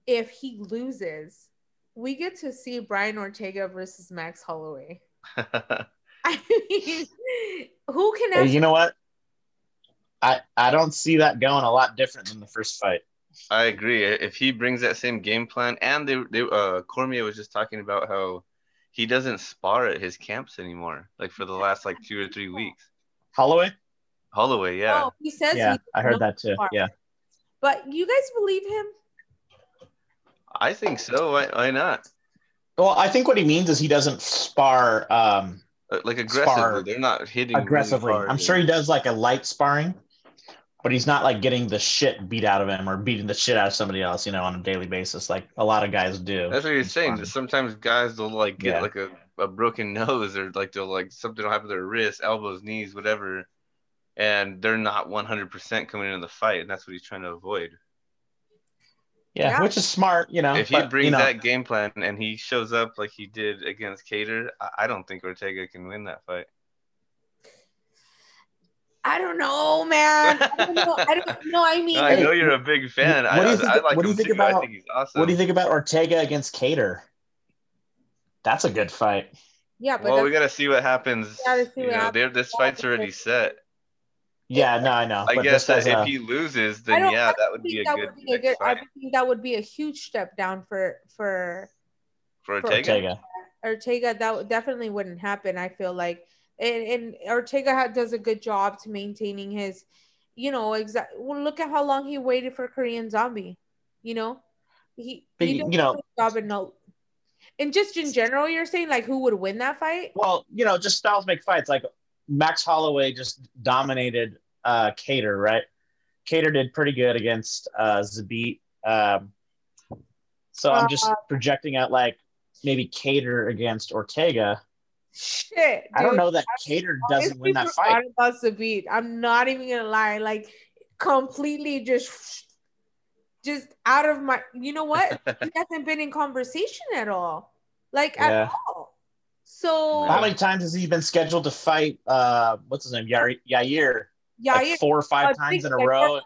if he loses, we get to see Brian Ortega versus Max Holloway. I mean, who can actually you know what? I I don't see that going a lot different than the first fight. I agree. If he brings that same game plan, and they, they uh, Cormier was just talking about how he doesn't spar at his camps anymore, like for the last like two or three weeks. Holloway? Holloway, yeah, Oh, he says Yeah, he I heard that too. spar. Yeah. But you guys believe him? I think so. Why, why not? Well, I think what he means is he doesn't spar um, Uh, Like aggressively, Spar they're not hitting aggressively. hard I'm sure he does like a light sparring. but he's not like getting the shit beat out of him or beating the shit out of somebody else, you know, on a daily basis, like a lot of guys do. That's what he's It's saying. Sometimes guys will like get Yeah. like a, a broken nose or like they'll like something will happen to their wrist, elbows, knees, whatever, and they're not 100% coming into the fight, and that's what he's trying to avoid. Yeah, Yeah. which is smart, you know. if he but, brings you know, that game plan and he shows up like he did against Kattar, I, I don't think Ortega can win that fight. I don't know, man. I don't know. I don't know. I mean, I know you're a big fan. What do I, you think- I like what do you think too. I about- think he's awesome. what do you think about Ortega against Kattar? That's a good fight. yeah, but well, we got to see what happens. Gotta see you know, happens. this fight's already set. Yeah, no, I know. I but guess just as that a- uh, if he loses, then yeah, that would be think a that good, would be a good. I think that would be a huge step down for for for for Ortega. Ortega. Ortega. That definitely wouldn't happen. I feel like, and, and Ortega does a good job to maintaining his, you know, exact. Well, look at how long he waited for Korean Zombie. You know, he But, he you does a know- good job in no. And just in general, you're saying like who would win that fight? Well, you know, just styles make fights. Like Max Holloway just dominated uh Kattar, right? Kattar did pretty good against uh Zabit. Um, so I'm just Uh, projecting out like maybe Kattar against Ortega. Shit, I don't know that Kattar doesn't win that fight. About Zabit. I'm not even gonna lie, like completely just just out of my you know what? he hasn't been in conversation at all. Like Yeah. at all. So How many times has he been scheduled to fight? Uh, what's his name? Yair, Yair yeah, like four or five I times in a row.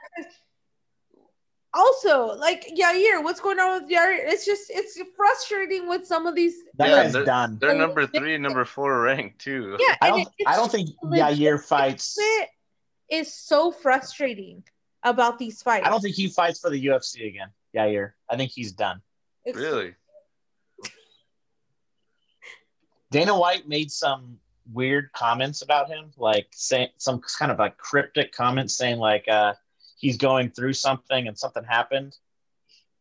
Also, like Yair, what's going on with Yair? It's just it's frustrating with some of these. That Yeah, guy's they're- done. They're number three and number four ranked too. Yeah, I don't. I don't think legit- Yair fights. it is so frustrating about these fights. I don't think he fights for the UFC again. Yair. I think he's done. It's- Really? Dana White made some weird comments about him, like saying some kind of like cryptic comments saying like uh, he's going through something and something happened.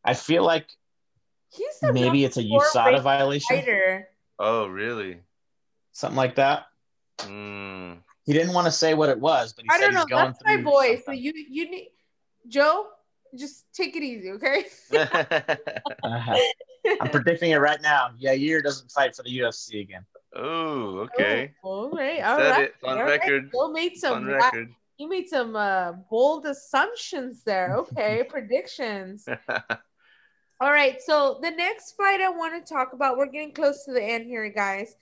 I feel like He's maybe it's a USADA violation, fighter. Oh, really? something like that. Mm. He didn't want to say what it was, but he I said don't know. he's going That's my through boy. So you you need Joe. Just take it easy, okay? Uh-huh. I'm predicting it right now. Yair doesn't fight for the UFC again. Oh, okay. Oh, all right. All Said right. it on all right. record. Joe made some. On record. You made some uh, bold assumptions there. Okay, predictions. All right. So the next fight I want to talk about, we're getting close to the end here, guys.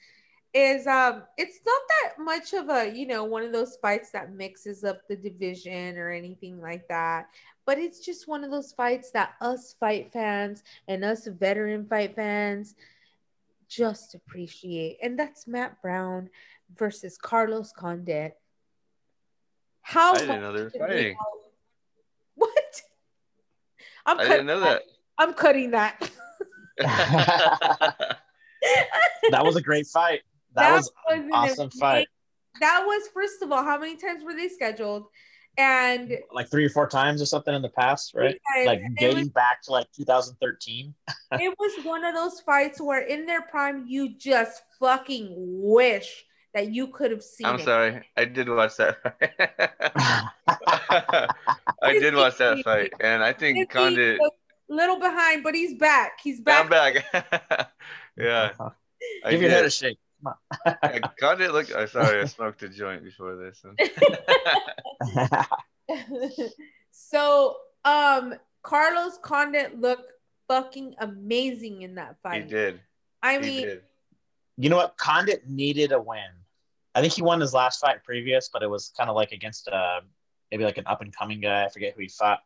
Is um, it's not that much of a you know one of those fights that mixes up the division or anything like that, but it's just one of those fights that us fight fans and us veteran fight fans just appreciate, and that's Matt Brown versus Carlos Condit. How I didn't know they were much did we fighting. know- What? I'm I cutting didn't know that. I'm cutting that. that was a great fight. That, was, an an awesome amazing- fight. That was first of all, how many times were they scheduled? And Like three or four times or something in the past, right? Like dating was, back to like 2013. it was one of those fights where in their prime you just fucking wish that you could have seen I'm it. sorry. I did watch that. I did watch that fight, and I think Condit. a little behind, but he's back. He's back. I'm back. back. yeah. I Give your head a did. shake. Yeah, Condit looked. I'm sorry. I smoked a joint before this. so um Carlos Condit looked fucking amazing in that fight. he did. I He mean, did. you know what? Condit needed a win. I think he won his last fight previous, but it was kind of like against uh maybe like an up and coming guy. I forget who he fought,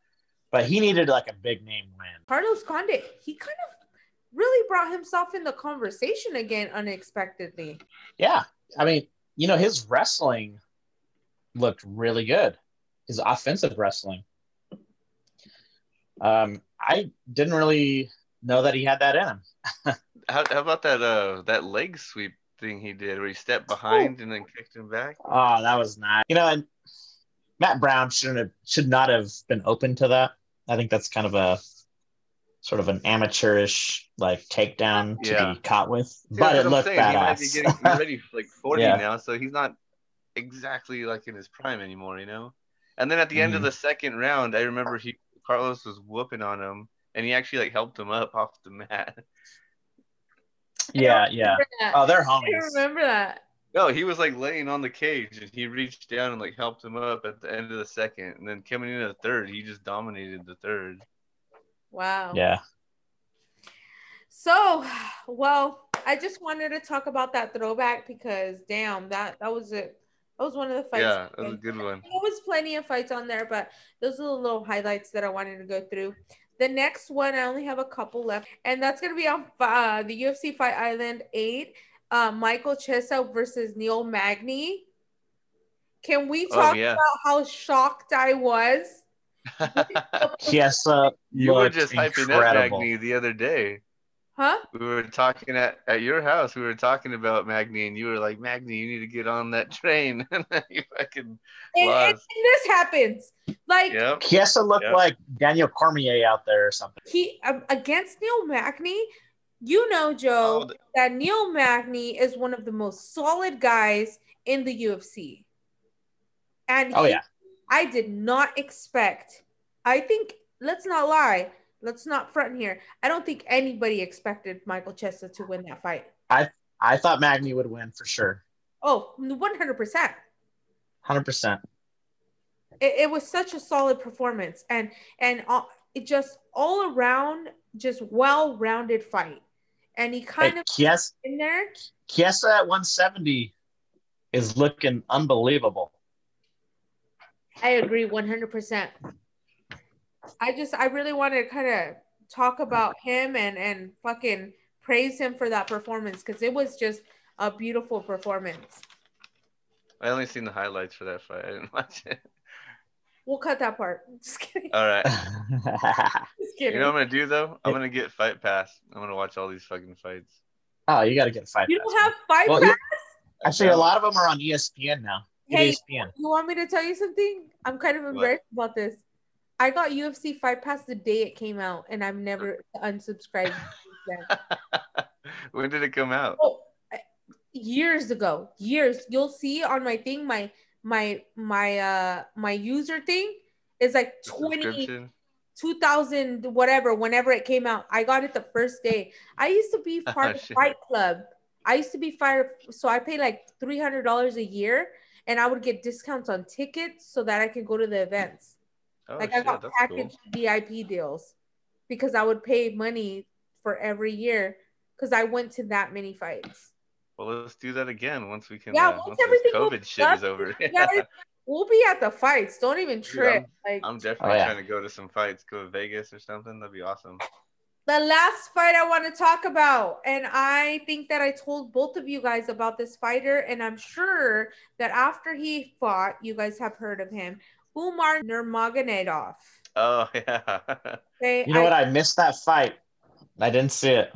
but he needed like a big name win. Carlos Condit, he kind of really brought himself in the conversation again unexpectedly. Yeah, I mean, you know, his wrestling looked really good. His offensive wrestling. Um, I didn't really know that he had that in him. How, how about that? Uh, that leg sweep thing he did, where he stepped behind and then kicked him back. Oh, that was nice. You know, and Matt Brown shouldn't have should not have been open to that. I think that's kind of a sort of an amateurish like takedown to Yeah. be caught with, Yeah, but it I'm looked saying. He might be getting he's already like 40 Yeah. now, so he's not exactly like in his prime anymore. You know. And then at the end of Mhm. the second round, I remember he Carlos was whooping on him, and he actually like helped him up off the mat. Yeah, yeah. That. Oh, they're I remember that. No, he was like laying on the cage, and he reached down and like helped him up at the end of the second, and then coming into the third, he just dominated the third. Wow. Yeah. So, well, I just wanted to talk about that throwback because damn, that that was it. That was one of the fights. Yeah, that was a good one. There was plenty of fights on there, but those are the little highlights that I wanted to go through. The next one, I only have a couple left, and that's gonna be on uh, the UFC Fight Island Eight. Uh, Michael Chiesa versus Neil Magny. Can we Oh, talk yeah. about how shocked I was? Chiesa you were looked just hyping up incredible. Magny the other day. Huh? We were talking at, at your house. We were talking about Magny, and you were like, "Magny, you need to get on that train." and then you fucking And, and, and lost. this happens. Like Yep. Chiesa looked Yep. like Daniel Cormier out there or something. he um, against Neil Magny, you know, Joe, Oh, the- that Neil Magny is one of the most solid guys in the UFC. And Oh he- yeah. I did not expect. I think let's not lie. Let's not front here. I don't think anybody expected Michael Chester to win that fight. I I thought Magny would win for sure. Oh, 100%. Hundred percent. it, it was such a solid performance and and all, it just all around just well-rounded fight and he Hey, kind of Chiesa, in there Chiesa at 170 is looking unbelievable. I agree 100% i just i really wanted to kind of talk about him and and fucking praise him for that performance because it was just a beautiful performance I only seen the highlights for that fight. I didn't watch it. we'll cut that part just kidding All right. just kidding. You know what I'm gonna do though? I'm gonna get Fight Pass. I'm gonna watch all these fucking fights. oh, you got to get a fight. you pass, don't have fight Well, pass? you- Actually, a lot of them are on ESPN now. Hey, ESPN. You want me to tell you something? I'm kind of embarrassed about this. I got UFC Fight Pass the day it came out, and I've never unsubscribed. when did it come out? oh, years ago, years. You'll see on my thing, my my my uh my user thing is like The 20 2000 whatever whenever it came out i got it the first day i used to be part of Shit. fight club i used to be fire so i paid like $300 a year and i would get discounts on tickets so that i could go to the events Oh, like i got that's package vip deals because i would pay money for every year because i went to that many fights Well, let's do that again once we can. Yeah, uh, once once everything COVID shit up, is over. guys, we'll be at the fights don't even trip like I'm definitely Oh, yeah. trying to go to some fights. Go to Vegas or something. That'd be awesome. The last fight I want to talk about, and I think that I told both of you guys about this fighter, and I'm sure that after he fought, you guys have heard of him, Umar Nurmagomedov. Oh yeah. Okay, You know I- what? I missed that fight. I didn't see it.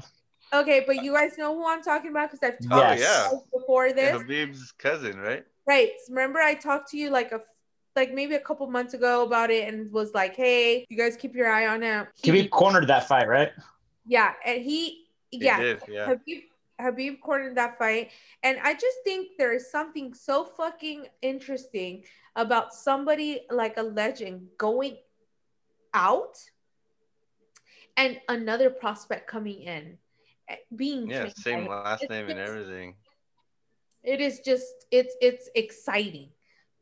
okay, but you guys know who I'm talking about because I've oh talked Yes. yeah. before this. Khabib's cousin, right? Right. Remember I talked to you like a like maybe a couple months ago about it and was like, hey, you guys keep your eye on him. He- Khabib cornered that fight, right? yeah, and he He yeah, did, yeah. Khabib Khabib cornered that fight, and I just think there is something so fucking interesting about somebody like a legend going out and another prospect coming in, eh, being Yeah, same last It's name and just- everything. it is just it's it's exciting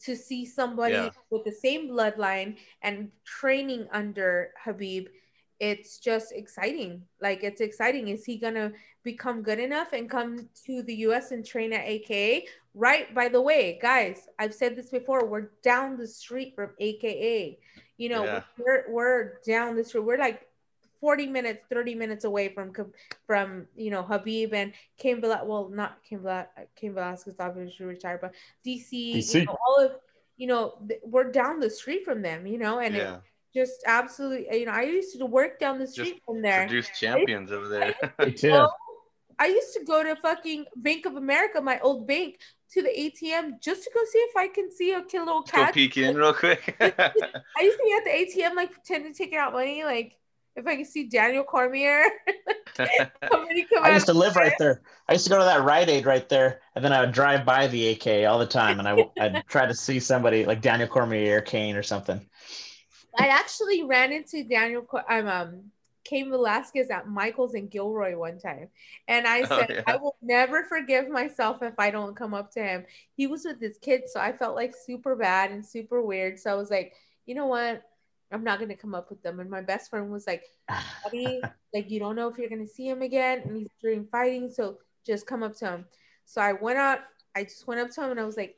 to see somebody Yeah. with the same bloodline and training under Khabib. It's just exciting. Like it's exciting. Is he gonna become good enough and come to the US and train at AKA? Right. By the way, guys, I've said this before. We're down the street from AKA. You know, Yeah. we're we're down the street. We're like 40 minutes, 30 minutes away from from you know Khabib and Cain Velasquez. Well, not Cain Velasquez. Cain Velasquez obviously retired, but DC. DC. You know, all of you know, th- we're down the street from them. You know, and yeah. it just absolutely. You know, I used to work down the street from there. Produce champions over there. Me too. I used to go to fucking Bank of America, my old bank, to the ATM just to go see if I can see a kid- little Let's go cat. peek in real quick. I used to be at the ATM like pretending to take out money, like if I can see Daniel Cormier. I used to live right there. I used to go to that Rite Aid right there, and then I would drive by the AK all the time, and I, I'd try to see somebody like Daniel Cormier or Cain or something. I actually ran into Daniel. I'm um Cain Velasquez at Michael's in Gilroy one time. And I oh, said, oh, yeah. I will never forgive myself if I don't come up to him. He was with his kids, so I felt like super bad and super weird. So I was like, you know what? I'm not gonna come up with them. And my best friend was like, Buddy, like you don't know if you're gonna see him again, and he's during fighting, so just come up to him. So I went up, I just went up to him and I was like,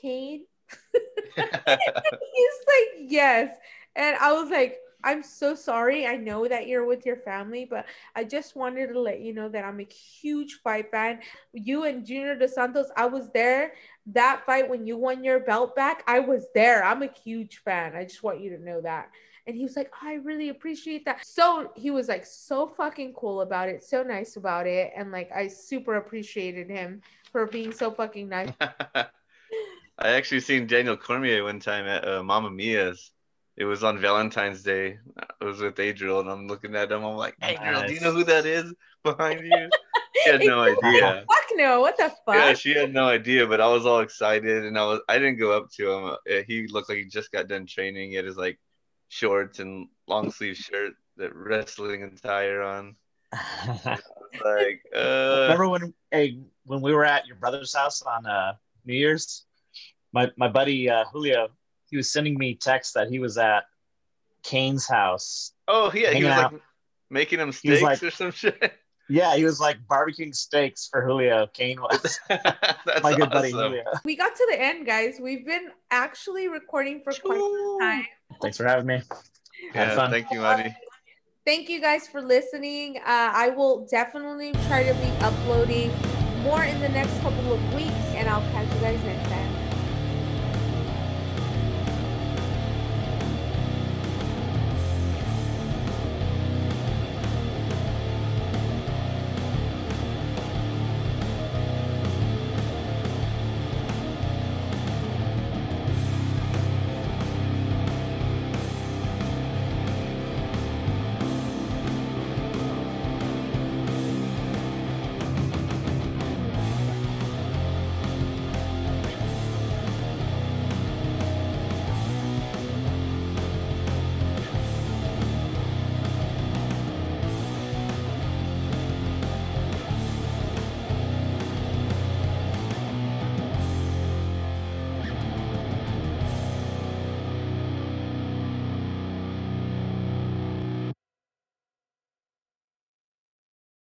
Cain. he's like, yes. And I was like, I'm so sorry. I know that you're with your family, but I just wanted to let you know that I'm a huge fight fan. You and Junior Dos Santos, I was there. That fight when you won your belt back, I was there. I'm a huge fan. I just want you to know that. And he was like, I really appreciate that. So he was like so fucking cool about it, so nice about it. And like, I super appreciated him for being so fucking nice. I actually seen Daniel Cormier one time at uh, Mamma Mia's it was on Valentine's Day. I was with Adriel, and I'm looking at him. I'm like, "Hey, girl, do you know who that is behind you?" She had no idea. Fuck no! What the fuck? Yeah, she had no idea, but I was all excited, and I was. I didn't go up to him. Uh, he looked like he just got done training. He had his like shorts and long sleeve shirt, that wrestling attire on. like, uh... remember when hey when we were at your brother's house on uh, New Year's? My my buddy uh, Julio he was sending me texts that he was at Cain's house. Oh yeah, he was out. like making him steaks like, or some shit. Yeah, he was like barbecuing steaks for Julio. Kane was my good awesome. buddy Julio. We got to the end, guys. We've been actually recording for quite some time. Thanks for having me. Had yeah, fun. Thank you, Marty. Thank you guys for listening. Uh, I will definitely try to be uploading more in the next couple of weeks, and I'll catch you guys next time.